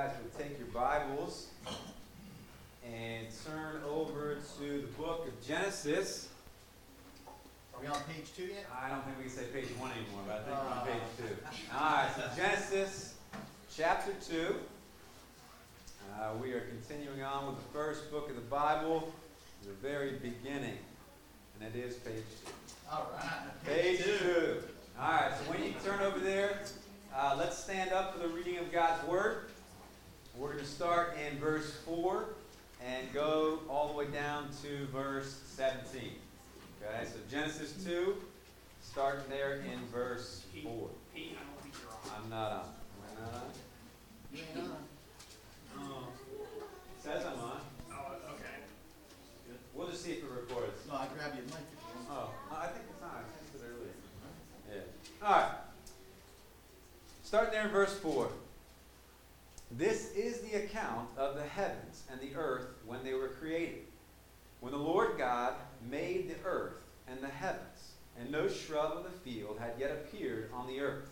guys would take your Bibles and turn over to the book of Genesis. Are we on page two yet? I don't think we can say page one anymore, but I think we're on page two. All right, so Genesis chapter two. Uh, we are continuing on with the first book of the Bible, the very beginning, and it is page two. All right. Page two. All right, so when you turn over there, uh, let's stand up for the reading of God's Word. We're going to start in verse 4 and go all the way down to verse 17. Okay, so Genesis 2, starting there in verse 4. I don't think you're on. I'm not on. Am I not on? You ain't on. Oh, It says I'm on. oh, okay. We'll just see if it records. No, I grab your mic. if you want. Oh, I think it's on. I texted earlier. Yeah. All right. Starting there in verse 4. This is the account of the heavens and the earth when they were created. When the Lord God made the earth and the heavens, and no shrub of the field had yet appeared on the earth,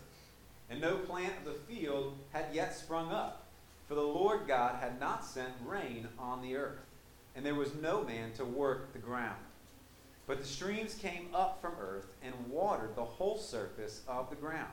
and no plant of the field had yet sprung up, for the Lord God had not sent rain on the earth, and there was no man to work the ground. But the streams came up from earth and watered the whole surface of the ground.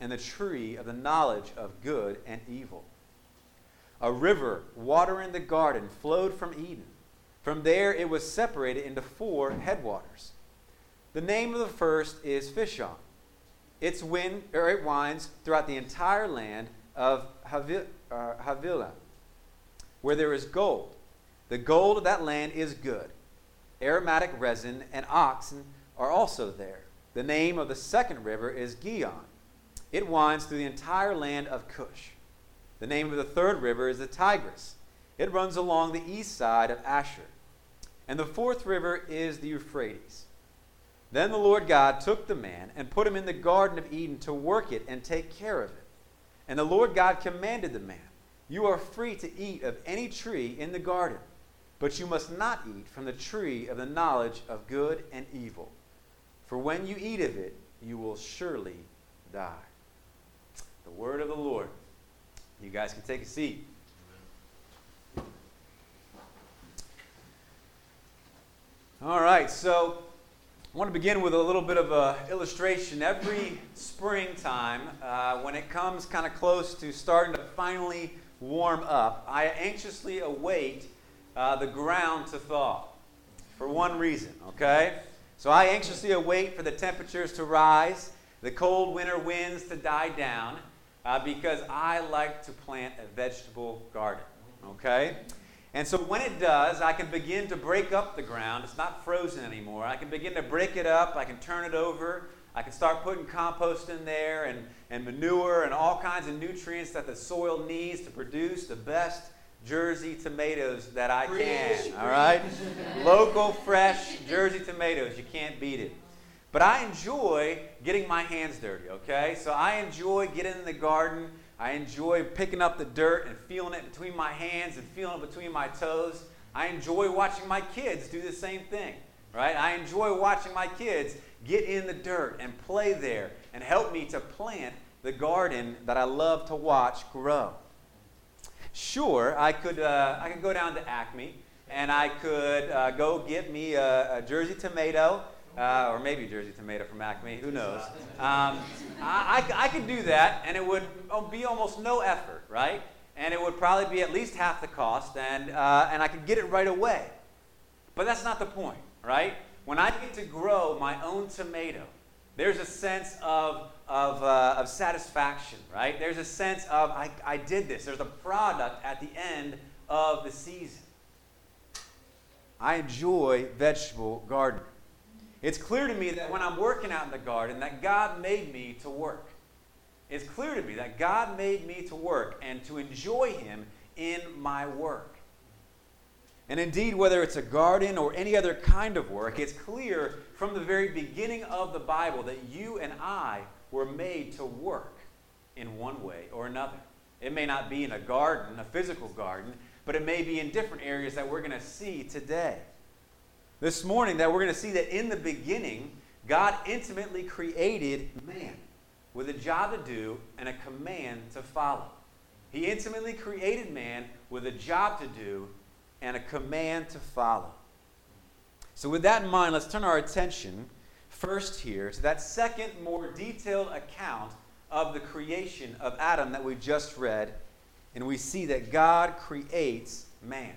and the tree of the knowledge of good and evil. A river watering the garden flowed from Eden. From there it was separated into four headwaters. The name of the first is Pishon. Its wind, or it winds throughout the entire land of uh, Havilah, where there is gold. The gold of that land is good. Aromatic resin and oxen are also there. The name of the second river is Gihon. It winds through the entire land of Cush. The name of the third river is the Tigris. It runs along the east side of Ashur. And the fourth river is the Euphrates. Then the Lord God took the man and put him in the Garden of Eden to work it and take care of it. And the Lord God commanded the man, You are free to eat of any tree in the garden, but you must not eat from the tree of the knowledge of good and evil. For when you eat of it, you will surely die. The word of the Lord. You guys can take a seat. All right, so I want to begin with a little bit of an illustration. Every springtime, uh, when it comes kind of close to starting to finally warm up, I anxiously await uh, the ground to thaw for one reason, okay? So I anxiously await for the temperatures to rise, the cold winter winds to die down, uh, because I like to plant a vegetable garden, okay? And so when it does, I can begin to break up the ground. It's not frozen anymore. I can begin to break it up. I can turn it over. I can start putting compost in there and, and manure and all kinds of nutrients that the soil needs to produce the best Jersey tomatoes that I can. All right? Local, fresh Jersey tomatoes. You can't beat it. But I enjoy getting my hands dirty, okay? So I enjoy getting in the garden. I enjoy picking up the dirt and feeling it between my hands and feeling it between my toes. I enjoy watching my kids do the same thing, right? I enjoy watching my kids get in the dirt and play there and help me to plant the garden that I love to watch grow. Sure, I could, uh, I could go down to Acme and I could uh, go get me a, a Jersey tomato uh, or maybe Jersey tomato from Acme, who knows? Um, I, I, could do that, and it would be almost no effort, right? And it would probably be at least half the cost, and, uh, and I could get it right away. But that's not the point, right? When I get to grow my own tomato, there's a sense of, of, uh, of satisfaction, right? There's a sense of, I, I did this. There's a product at the end of the season. I enjoy vegetable gardening. It's clear to me that when I'm working out in the garden, that God made me to work. It's clear to me that God made me to work and to enjoy Him in my work. And indeed, whether it's a garden or any other kind of work, it's clear from the very beginning of the Bible that you and I were made to work in one way or another. It may not be in a garden, a physical garden, but it may be in different areas that we're going to see today. This morning, that we're going to see that in the beginning, God intimately created man with a job to do and a command to follow. He intimately created man with a job to do and a command to follow. So, with that in mind, let's turn our attention first here to that second, more detailed account of the creation of Adam that we just read. And we see that God creates man.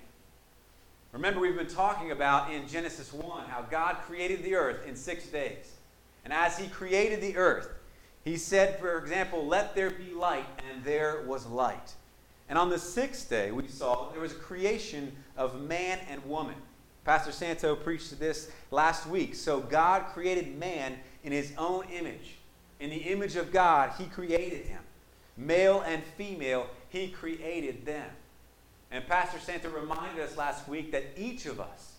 Remember, we've been talking about in Genesis 1 how God created the earth in six days. And as He created the earth, He said, for example, let there be light, and there was light. And on the sixth day, we saw there was a creation of man and woman. Pastor Santo preached this last week. So God created man in his own image. In the image of God, he created him. Male and female, he created them. And Pastor Santo reminded us last week that each of us,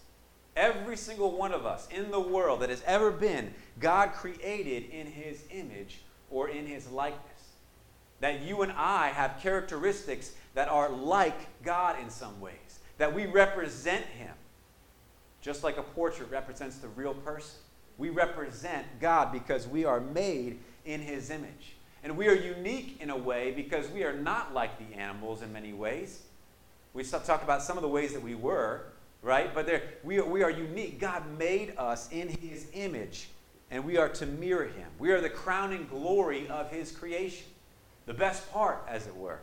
every single one of us in the world that has ever been, God created in his image or in his likeness. That you and I have characteristics that are like God in some ways, that we represent Him, just like a portrait represents the real person. We represent God because we are made in His image. And we are unique in a way because we are not like the animals in many ways. We talk about some of the ways that we were, right? But there, we, are, we are unique. God made us in His image, and we are to mirror Him. We are the crowning glory of His creation, the best part, as it were.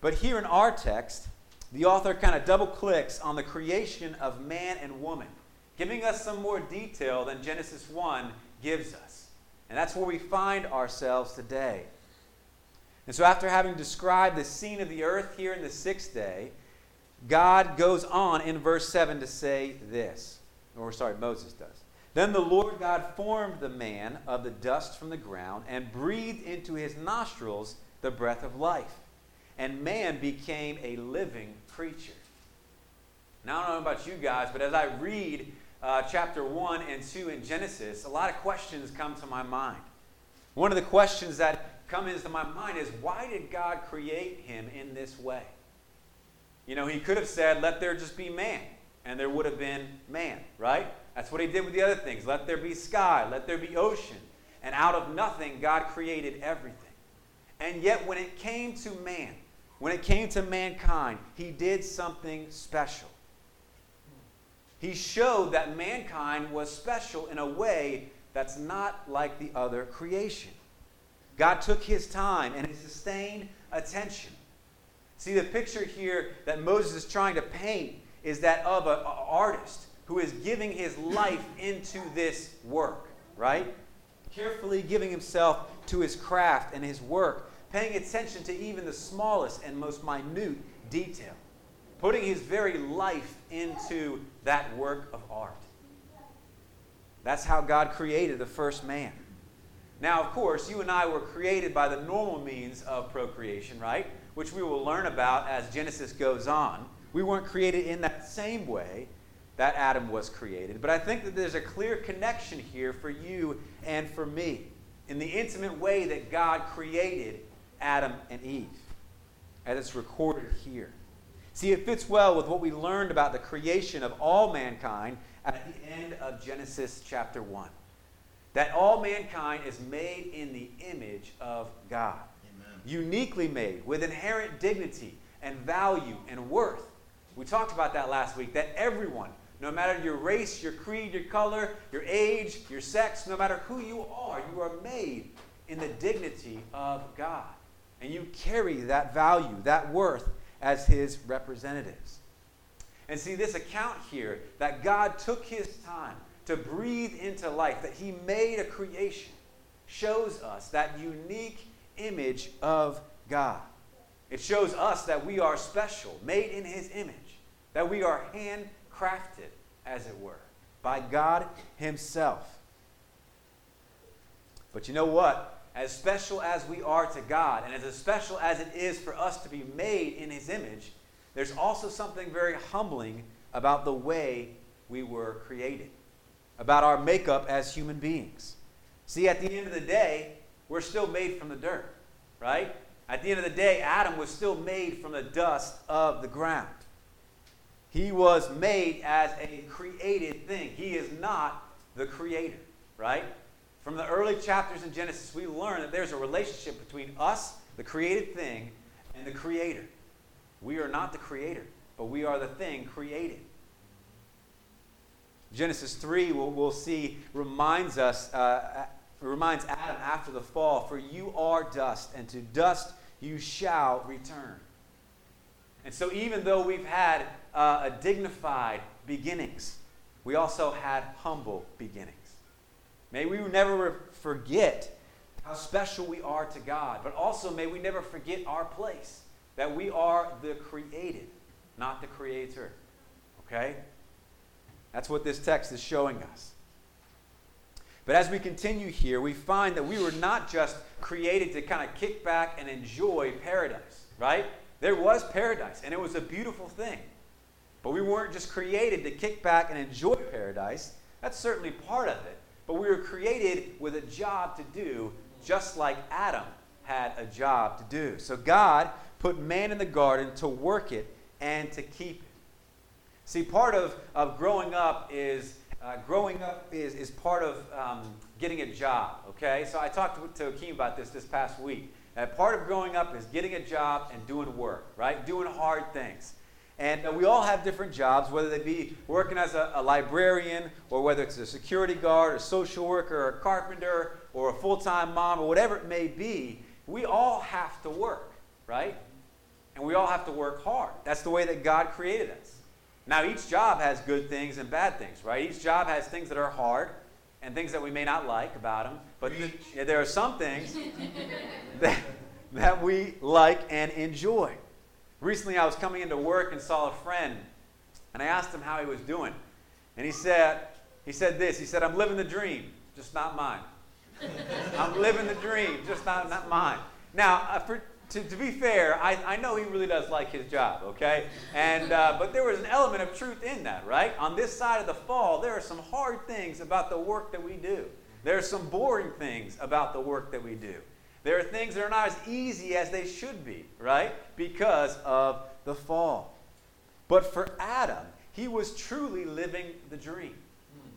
But here in our text, the author kind of double clicks on the creation of man and woman, giving us some more detail than Genesis 1 gives us. And that's where we find ourselves today. And so, after having described the scene of the earth here in the sixth day, God goes on in verse 7 to say this. Or, sorry, Moses does. Then the Lord God formed the man of the dust from the ground and breathed into his nostrils the breath of life and man became a living creature. Now, I don't know about you guys, but as I read uh, chapter 1 and 2 in Genesis, a lot of questions come to my mind. One of the questions that come into my mind is why did God create him in this way? You know, he could have said, let there just be man, and there would have been man, right? That's what he did with the other things. Let there be sky, let there be ocean. And out of nothing, God created everything. And yet, when it came to man, when it came to mankind, he did something special. He showed that mankind was special in a way that's not like the other creation. God took his time and his sustained attention. See, the picture here that Moses is trying to paint is that of an artist who is giving his life into this work, right? Carefully giving himself to his craft and his work paying attention to even the smallest and most minute detail, putting his very life into that work of art. That's how God created the first man. Now, of course, you and I were created by the normal means of procreation, right? Which we will learn about as Genesis goes on. We weren't created in that same way that Adam was created. But I think that there's a clear connection here for you and for me in the intimate way that God created Adam and Eve, as it's recorded here. See, it fits well with what we learned about the creation of all mankind at the end of Genesis chapter 1. That all mankind is made in the image of God, Amen. uniquely made, with inherent dignity and value and worth. We talked about that last week, that everyone, no matter your race, your creed, your color, your age, your sex, no matter who you are, you are made in the dignity of God. And you carry that value, that worth, as his representatives. And see, this account here that God took his time to breathe into life, that he made a creation, shows us that unique image of God. It shows us that we are special, made in his image, that we are handcrafted, as it were, by God himself. But you know what? as special as we are to God, and as special as it is for us to be made in His image, there's also something very humbling about the way we were created, about our makeup as human beings. See, at the end of the day, we're still made from the dirt, right? At the end of the day, Adam was still made from the dust of the ground. He was made as a created thing. He is not the creator, right? From the early chapters in Genesis, we learn that there's a relationship between us, the created thing, and the creator. We are not the creator, but we are the thing created. Genesis 3, we'll, we'll see, reminds us, uh, reminds Adam after the fall, for you are dust, and to dust you shall return. And so, even though we've had uh, a dignified beginnings, we also had humble beginnings. May we never forget how special we are to God, but also may we never forget our place, that we are the created, not the creator. Okay? That's what this text is showing us. But as we continue here, we find that we were not just created to kind of kick back and enjoy paradise, right? There was paradise, and it was a beautiful thing. But we weren't just created to kick back and enjoy paradise. That's certainly part of it. But we were created with a job to do, just like Adam had a job to do. So God put man in the garden to work it and to keep. See, part of, of growing up is uh, growing up is, is part of um, getting a job, okay? So I talked to, to Akeem about this this past week. Uh, part of growing up is getting a job and doing work, right? Doing hard things. And uh, we all have different jobs, whether they be working as a, a, librarian, or whether it's a security guard, a social worker, or a carpenter, or a full time mom, or whatever it may be. We all have to work, right? And we all have to work hard. That's the way that God created us. Now, each job has good things and bad things, right? Each job has things that are hard and things that we may not like about them. But th- there are some things that, that we like and enjoy. Recently, I was coming into work and saw a friend, and I asked him how he was doing. And he said, he said this. He said, I'm living the dream, just not mine. I'm living the dream, just not, not mine. Now, uh, for, to, to be fair, I, I know he really does like his job, okay? And, uh, but there was an element of truth in that, right? On this side of the fall, there are some hard things about the work that we do. There are some boring things about the work that we do. There are things that are not as easy as they should be, right? Because of the fall. But for Adam, he was truly living the dream.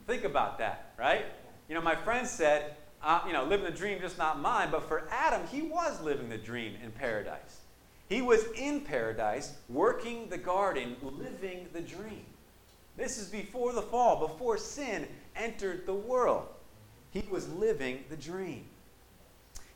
Think about that, right? You know, my friend said, uh, you know, living the dream, just not mine. But for Adam, he was living the dream in paradise. He was in paradise, working the garden, living the dream. This is before the fall, before sin entered the world. He was living the dream.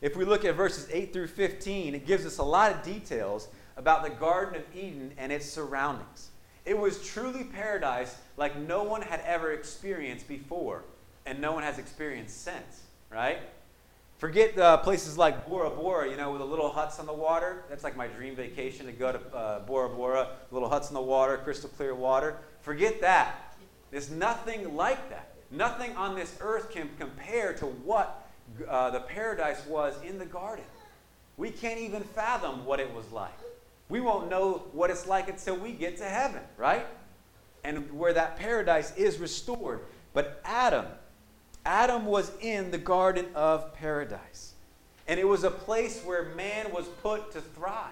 If we look at verses 8 through 15, it gives us a lot of details about the Garden of Eden and its surroundings. It was truly paradise like no one had ever experienced before, and no one has experienced since right? Forget uh, places like Bora Bora, you know, with the little huts on the water. That's like my dream vacation to go to uh, Bora Bora, little huts on the water, crystal clear water. Forget that. There's nothing like that. Nothing on this earth can compare to what uh, the paradise was in the garden. We can't even fathom what it was like. We won't know what it's like until we get to heaven, right? And where that paradise is restored. But Adam, Adam was in the Garden of Paradise. And it was a place where man was put to thrive.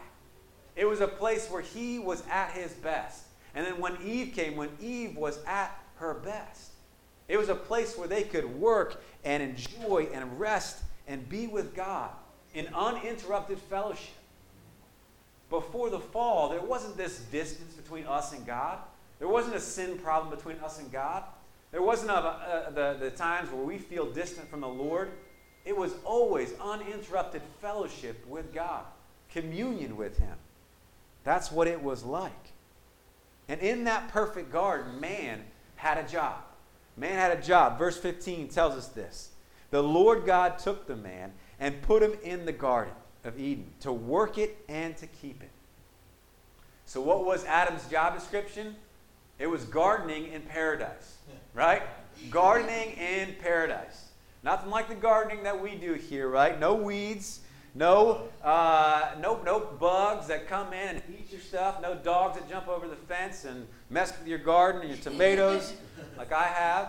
It was a place where he was at his best. And then when Eve came, when Eve was at her best, it was a place where they could work and enjoy and rest and be with God in uninterrupted fellowship. Before the fall, there wasn't this distance between us and God. There wasn't a sin problem between us and God. There wasn't a, uh, the, the times where we feel distant from the Lord. It was always uninterrupted fellowship with God, communion with Him. That's what it was like. And in that perfect garden, man had a job. Man had a job. Verse 15 tells us this The Lord God took the man and put him in the garden of Eden to work it and to keep it. So, what was Adam's job description? It was gardening in paradise right? Gardening in paradise. Nothing like the gardening that we do here, right? No weeds, no, uh, no, no bugs that come in and eat your stuff, no dogs that jump over the fence and mess with your garden and your tomatoes, like I have.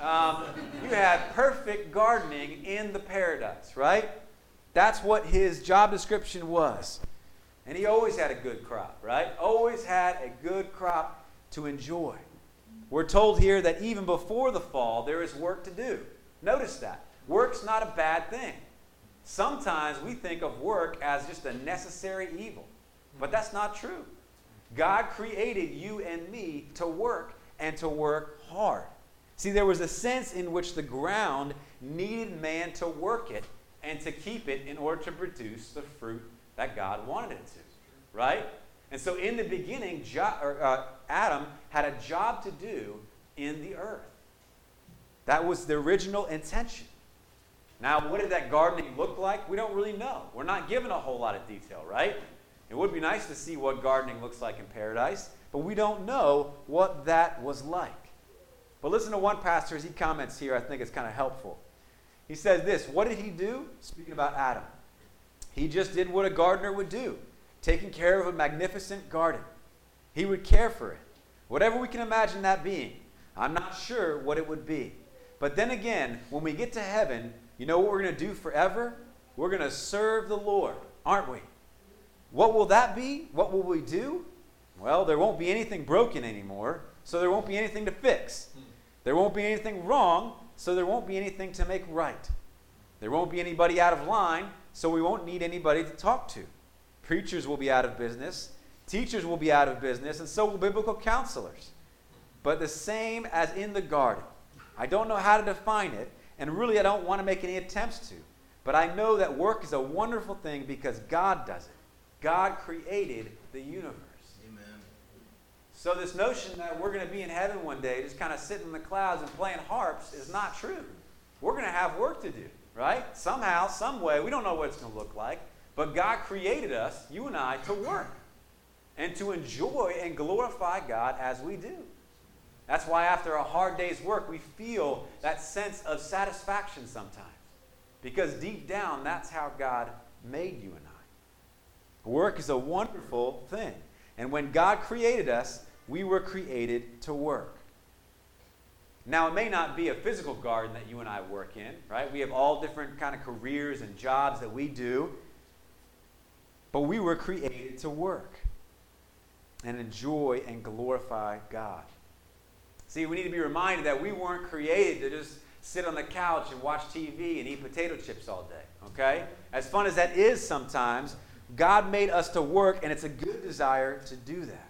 Um, you have perfect gardening in the paradise, right? That's what his job description was. And he always had a good crop, right? Always had a good crop to enjoy. We're told here that even before the fall, there is work to do. Notice that. Work's not a bad thing. Sometimes we think of work as just a necessary evil, but that's not true. God created you and me to work and to work hard. See, there was a sense in which the ground needed man to work it and to keep it in order to produce the fruit that God wanted it to, right? And so in the beginning, jo- or, uh, Adam had a job to do in the earth. That was the original intention. Now, what did that gardening look like? We don't really know. We're not given a whole lot of detail, right? It would be nice to see what gardening looks like in paradise, but we don't know what that was like. But listen to one pastor as he comments here, I think it's kind of helpful. He says this What did he do? Speaking about Adam. He just did what a gardener would do, taking care of a magnificent garden. He would care for it, whatever we can imagine that being. I'm not sure what it would be. But then again, when we get to heaven, you know what we're going to do forever? We're going to serve the Lord, aren't we? What will that be? What will we do? Well, there won't be anything broken anymore, so there won't be anything to fix. There won't be anything wrong, so there won't be anything to make right. There won't be anybody out of line, so we won't need anybody to talk to. Preachers will be out of business, teachers will be out of business, and so will biblical counselors. But the same as in the garden. I don't know how to define it, and really I don't want to make any attempts to. But I know that work is a wonderful thing because God does it. God created the universe. Amen. So, this notion that we're going to be in heaven one day, just kind of sitting in the clouds and playing harps, is not true. We're going to have work to do, right? Somehow, some way, we don't know what it's going to look like, but God created us, you and I, to work and to enjoy and glorify God as we do. That's why, after a hard day's work, we feel that sense of satisfaction sometimes. Because deep down, that's how God made you and I. Work is a wonderful thing. And when God created us, we were created to work. Now, it may not be a physical garden that you and I work in, right? We have all different kind of careers and jobs that we do. But we were created to work and enjoy and glorify God. See, we need to be reminded that we weren't created to just sit on the couch and watch TV and eat potato chips all day, okay? As fun as that is sometimes, God made us to work, and it's a good desire to do that.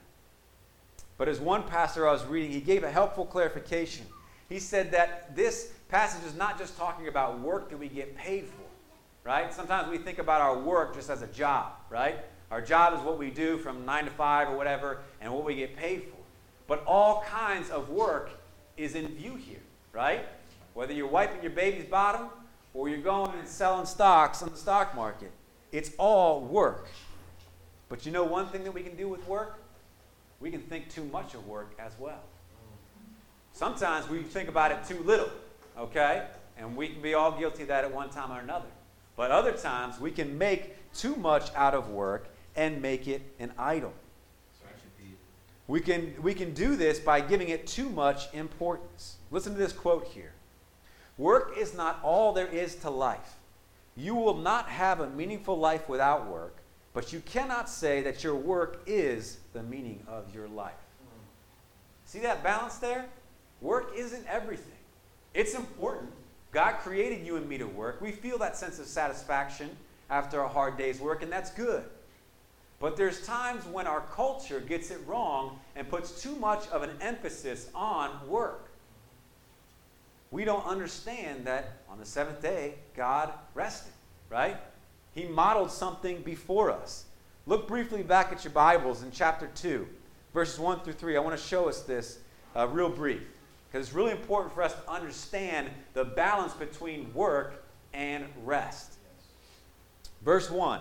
But as one pastor I was reading, he gave a helpful clarification. He said that this passage is not just talking about work that we get paid for, right? Sometimes we think about our work just as a job, right? Our job is what we do from nine to five or whatever, and what we get paid for. But all kinds of work is in view here, right? Whether you're wiping your baby's bottom or you're going and selling stocks on the stock market, it's all work. But you know one thing that we can do with work? We can think too much of work as well. Sometimes we think about it too little, okay? And we can be all guilty of that at one time or another. But other times we can make too much out of work and make it an idol. We can, we can do this by giving it too much importance. Listen to this quote here Work is not all there is to life. You will not have a meaningful life without work, but you cannot say that your work is the meaning of your life. See that balance there? Work isn't everything. It's important. God created you and me to work. We feel that sense of satisfaction after a hard day's work, and that's good. But there's times when our culture gets it wrong and puts too much of an emphasis on work. We don't understand that on the seventh day, God rested, right? He modeled something before us. Look briefly back at your Bibles in chapter 2, verses 1 through 3. I want to show us this uh, real brief because it's really important for us to understand the balance between work and rest. Verse 1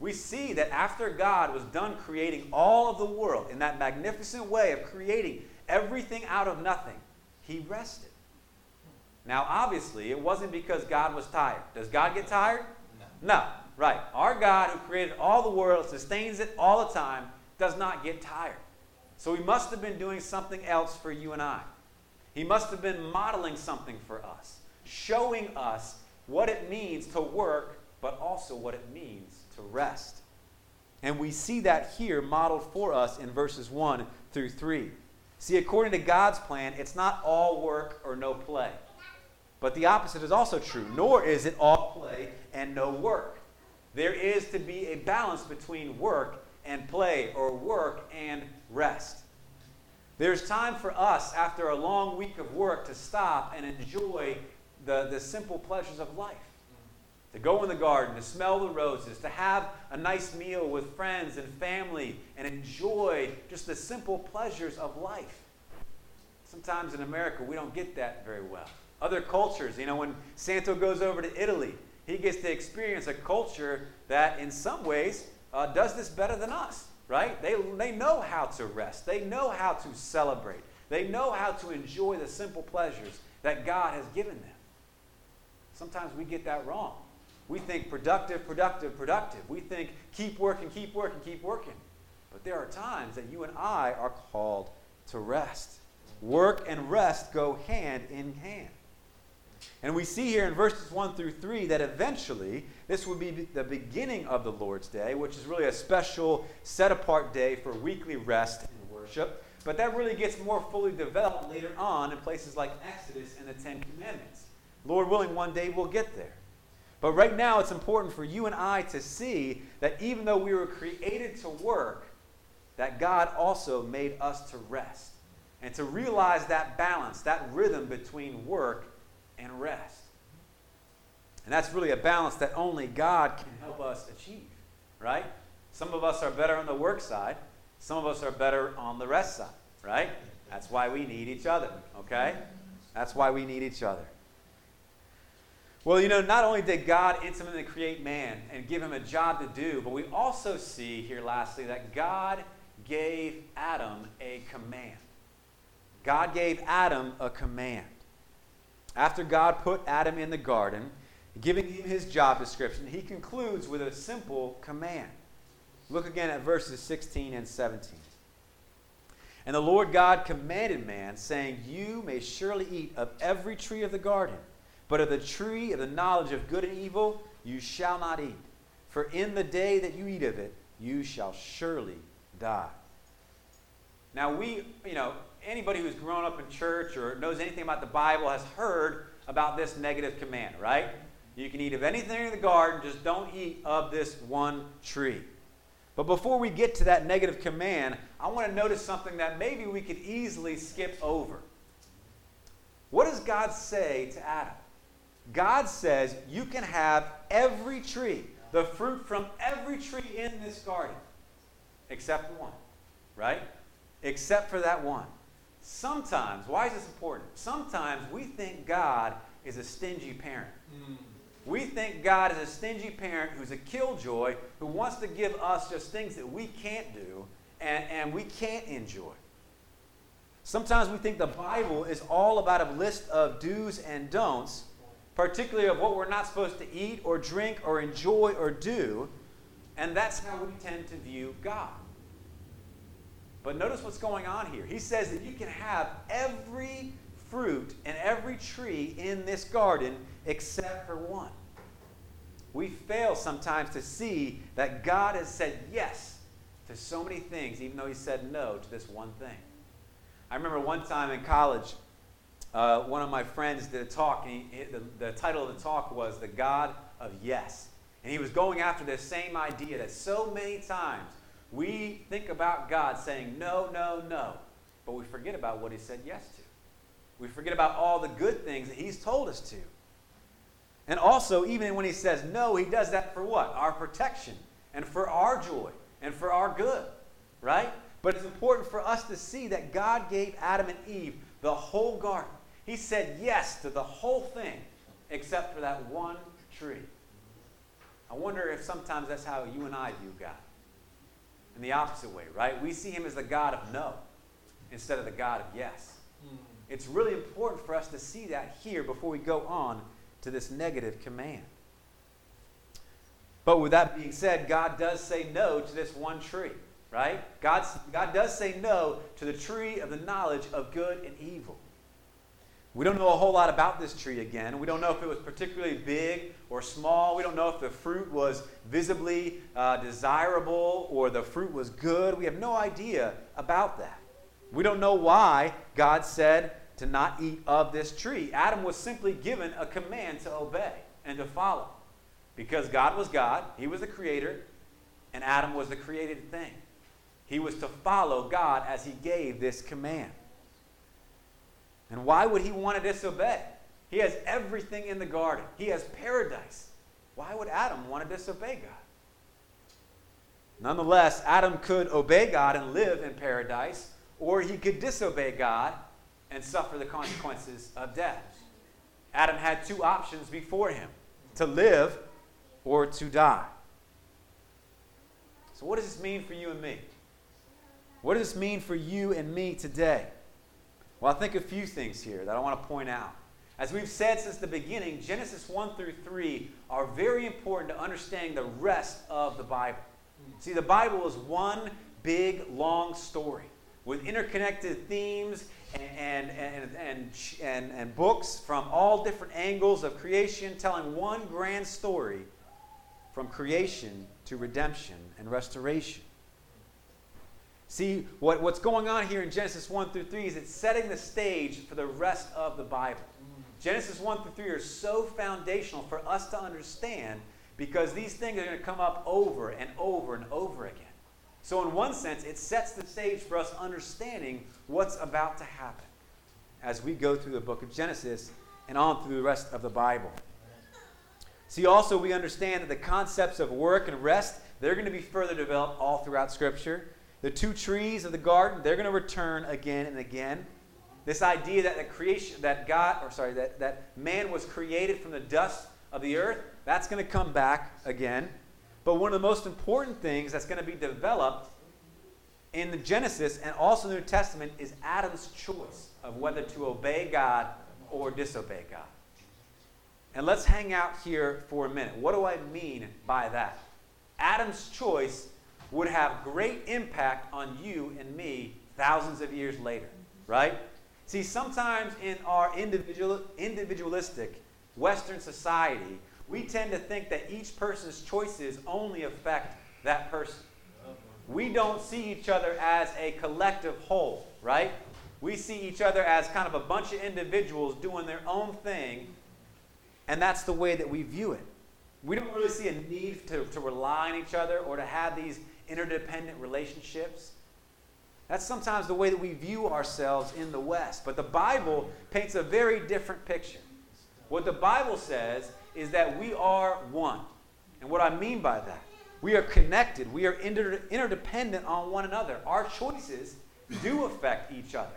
We see that after God was done creating all of the world in that magnificent way of creating everything out of nothing, he rested. Now, obviously, it wasn't because God was tired. Does God get tired? No. No, right. Our God, who created all the world, sustains it all the time, does not get tired. So he must have been doing something else for you and I. He must have been modeling something for us, showing us what it means to work, but also what it means to rest. And we see that here modeled for us in verses 1 through 3. See, according to God's plan, it's not all work or no play. But the opposite is also true, nor is it all play and no work. There is to be a balance between work and play, or work and rest. There's time for us after a long week of work to stop and enjoy the, the simple pleasures of life. To go in the garden, to smell the roses, to have a nice meal with friends and family, and enjoy just the simple pleasures of life. Sometimes in America, we don't get that very well. Other cultures, you know, when Santo goes over to Italy, he gets to experience a culture that, in some ways, uh, does this better than us, right? They, they know how to rest, they know how to celebrate, they know how to enjoy the simple pleasures that God has given them. Sometimes we get that wrong. We think productive, productive, productive. We think keep working, keep working, keep working. But there are times that you and I are called to rest. Work and rest go hand in hand. And we see here in verses 1 through 3 that eventually this would be the beginning of the Lord's Day, which is really a special, set apart day for weekly rest and worship. But that really gets more fully developed later on in places like Exodus and the Ten Commandments. Lord willing, one day we'll get there. But right now, it's important for you and I to see that even though we were created to work, that God also made us to rest. And to realize that balance, that rhythm between work and rest. And that's really a balance that only God can help us achieve, right? Some of us are better on the work side, some of us are better on the rest side, right? That's why we need each other, okay? That's why we need each other. Well, you know, not only did God intimately create man and give him a job to do, but we also see here, lastly, that God gave Adam a command. God gave Adam a command. After God put Adam in the garden, giving him his job description, he concludes with a simple command. Look again at verses 16 and 17. And the Lord God commanded man, saying, You may surely eat of every tree of the garden, but of the tree of the knowledge of good and evil you shall not eat. For in the day that you eat of it, you shall surely die. Now, we, you know, anybody who's grown up in church or knows anything about the Bible has heard about this negative command, right? You can eat of anything in the garden, just don't eat of this one tree. But before we get to that negative command, I want to notice something that maybe we could easily skip over. What does God say to Adam? God says you can have every tree, the fruit from every tree in this garden, except one, right? Except for that one. Sometimes, why is this important? Sometimes we think God is a stingy parent. Mm. We think God is a stingy parent who's a killjoy who wants to give us just things that we can't do and, and we can't enjoy. Sometimes we think the Bible is all about a list of do's and don'ts, particularly of what we're not supposed to eat or drink or enjoy or do, and that's how we tend to view God. But notice what's going on here. He says that you can have every fruit and every tree in this garden except for one. We fail sometimes to see that God has said yes to so many things, even though He said no to this one thing. I remember one time in college, uh, one of my friends did a talk, and he, the, the title of the talk was The God of Yes. And he was going after this same idea that so many times we think about God saying no, no, no, but we forget about what He said yes to. We forget about all the good things that He's told us to. And also, even when He says no, He does that for what? Our protection. and for our joy and for our good, right? But it's important for us to see that God gave Adam and Eve the whole garden. He said yes to the whole thing except for that one tree. I wonder if sometimes that's how you and I view God. In the opposite way, right? We see him as the God of no instead of the God of yes. Mm. It's really important for us to see that here before we go on to this negative command. But with that being said, God does say no to this one tree, right? God, God does say no to the tree of the knowledge of good and evil. We don't know a whole lot about this tree again. We don't know if it was particularly big or small. We don't know if the fruit was visibly uh, desirable or the fruit was good. We have no idea about that. We don't know why God said to not eat of this tree. Adam was simply given a command to obey and to follow. Because God was God, He was the creator, and Adam was the created thing. He was to follow God as He gave this command. And why would he want to disobey? He has everything in the garden, he has paradise. Why would Adam want to disobey God? Nonetheless, Adam could obey God and live in paradise, or he could disobey God and suffer the consequences of death. Adam had two options before him to live or to die. So, what does this mean for you and me? What does this mean for you and me today? Well, I think a few things here that I want to point out. As we've said since the beginning, Genesis 1 through 3 are very important to understanding the rest of the Bible. See, the Bible is one big, long story with interconnected themes and, and, and, and, and, and books from all different angles of creation, telling one grand story from creation to redemption and restoration. See, what, what's going on here in Genesis 1 through 3 is it's setting the stage for the rest of the Bible. Genesis 1 through 3 are so foundational for us to understand because these things are going to come up over and over and over again. So, in one sense, it sets the stage for us understanding what's about to happen as we go through the book of Genesis and on through the rest of the Bible. See, also, we understand that the concepts of work and rest, they're going to be further developed all throughout Scripture. The two trees of the garden, they're going to return again and again. This idea that the creation, that God, or sorry, that, that man was created from the dust of the earth, that's going to come back again. But one of the most important things that's going to be developed in the Genesis and also the New Testament is Adam's choice of whether to obey God or disobey God. And let's hang out here for a minute. What do I mean by that? Adam's choice would have great impact on you and me thousands of years later, right? See, sometimes in our individual, individualistic Western society, we tend to think that each person's choices only affect that person. We don't see each other as a collective whole, right? We see each other as kind of a bunch of individuals doing their own thing, and that's the way that we view it. We don't really see a need to, to rely on each other or to have these interdependent relationships. That's sometimes the way that we view ourselves in the West. But the Bible paints a very different picture. What the Bible says is that we are one. And what I mean by that, we are connected, we are inter- interdependent on one another. Our choices do affect each other.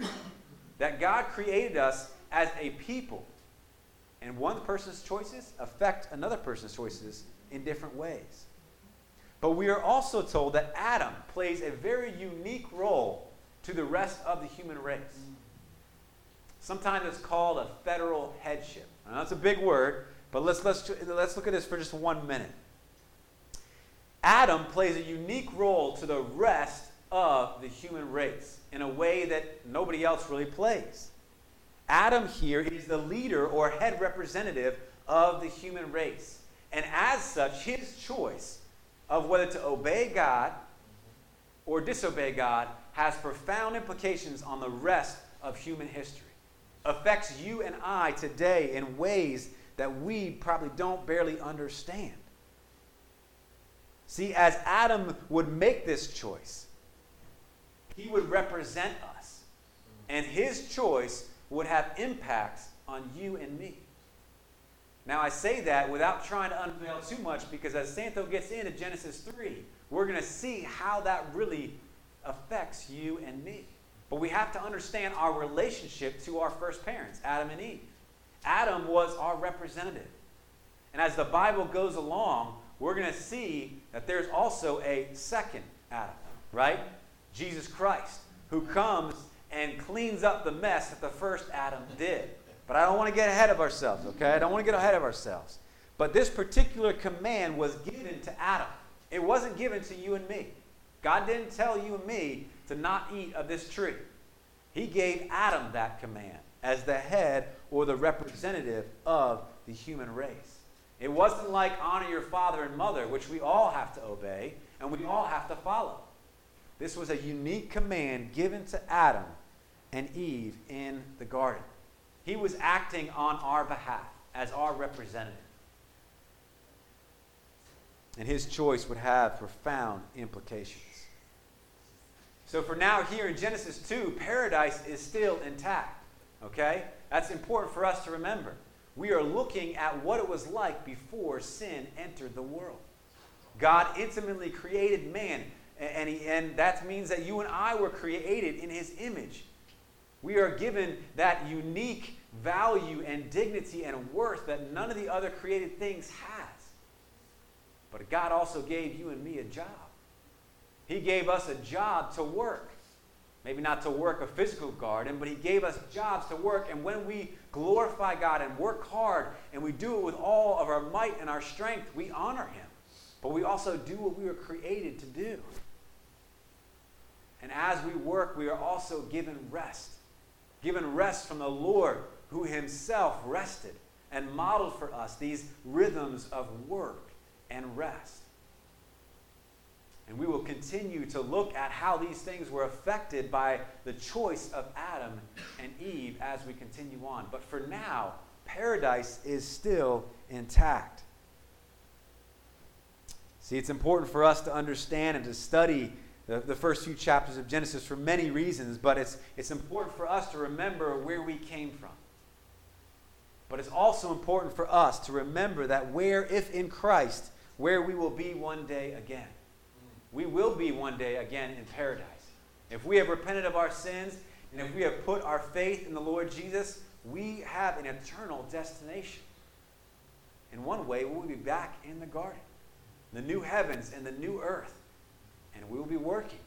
That God created us as a people. And one person's choices affect another person's choices in different ways. But we are also told that Adam plays a very unique role to the rest of the human race. Sometimes it's called a federal headship. Now, that's a big word, but let's, let's, let's look at this for just one minute. Adam plays a unique role to the rest of the human race in a way that nobody else really plays. Adam here is the leader or head representative of the human race. And as such, his choice of whether to obey God or disobey God has profound implications on the rest of human history. Affects you and I today in ways that we probably don't barely understand. See, as Adam would make this choice, he would represent us, and his choice would have impacts on you and me. Now, I say that without trying to unveil too much because as Santo gets into Genesis 3, we're going to see how that really affects you and me. But we have to understand our relationship to our first parents, Adam and Eve. Adam was our representative. And as the Bible goes along, we're going to see that there's also a second Adam, right? Jesus Christ, who comes and cleans up the mess that the first Adam did. But I don't want to get ahead of ourselves, okay? I don't want to get ahead of ourselves. But this particular command was given to Adam. It wasn't given to you and me. God didn't tell you and me to not eat of this tree. He gave Adam that command as the head or the representative of the human race. It wasn't like honor your father and mother, which we all have to obey and we all have to follow. This was a unique command given to Adam and Eve in the garden. He was acting on our behalf as our representative. And his choice would have profound implications. So, for now, here in Genesis 2, paradise is still intact. Okay? That's important for us to remember. We are looking at what it was like before sin entered the world. God intimately created man, and, he, and that means that you and I were created in his image. We are given that unique value and dignity and worth that none of the other created things has. But God also gave you and me a job. He gave us a job to work. Maybe not to work a physical garden, but He gave us jobs to work. And when we glorify God and work hard and we do it with all of our might and our strength, we honor Him. But we also do what we were created to do. And as we work, we are also given rest. Given rest from the Lord, who Himself rested and modeled for us these rhythms of work and rest. And we will continue to look at how these things were affected by the choice of Adam and Eve as we continue on. But for now, paradise is still intact. See, it's important for us to understand and to study the, the first few chapters of Genesis for many reasons, but it's, it's important for us to remember where we came from. But it's also important for us to remember that where, if in Christ, where we will be one day again we will be one day again in paradise. If we have repented of our sins and if we have put our faith in the Lord Jesus, we have an eternal destination. In one way, we'll be back in the garden, the new heavens and the new earth. And we will be working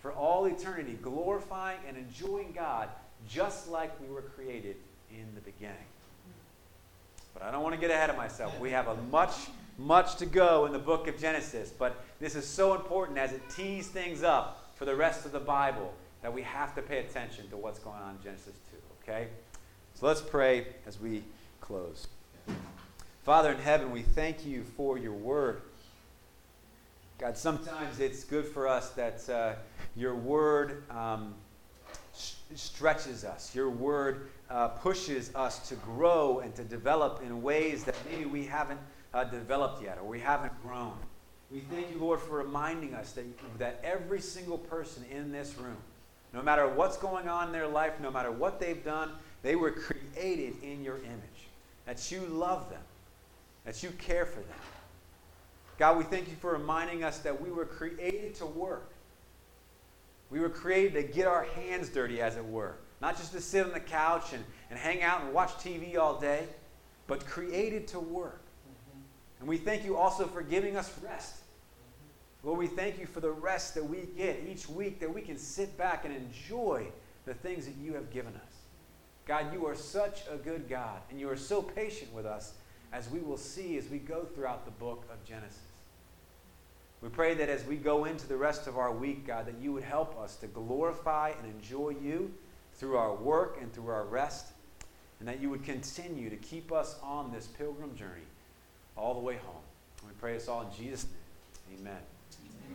for all eternity, glorifying and enjoying God just like we were created in the beginning. But I don't want to get ahead of myself. We have a much much to go in the book of Genesis, but this is so important as it tees things up for the rest of the Bible that we have to pay attention to what's going on in Genesis 2, okay? So let's pray as we close. Father in heaven, we thank you for your word. God, sometimes it's good for us that uh, your word um, sh- stretches us. Your word uh, pushes us to grow and to develop in ways that maybe we haven't uh, developed yet or we haven't grown. We thank you, Lord, for reminding us that, that every single person in this room, no matter what's going on in their life, no matter what they've done, they were created in your image. That you love them, that you care for them. God, we thank you for reminding us that we were created to work. We were created to get our hands dirty, as it were. Not just to sit on the couch and, and hang out and watch TV all day, but created to work. Mm-hmm. And we thank you also for giving us rest. Mm-hmm. Lord, we thank you for the rest that we get each week, that we can sit back and enjoy the things that you have given us. God, you are such a good God, and you are so patient with us, as we will see as we go throughout the book of Genesis. We pray that as we go into the rest of our week, God, that you would help us to glorify and enjoy you through our work and through our rest, and that you would continue to keep us on this pilgrim journey all the way home. We pray this all in Jesus' name. Amen.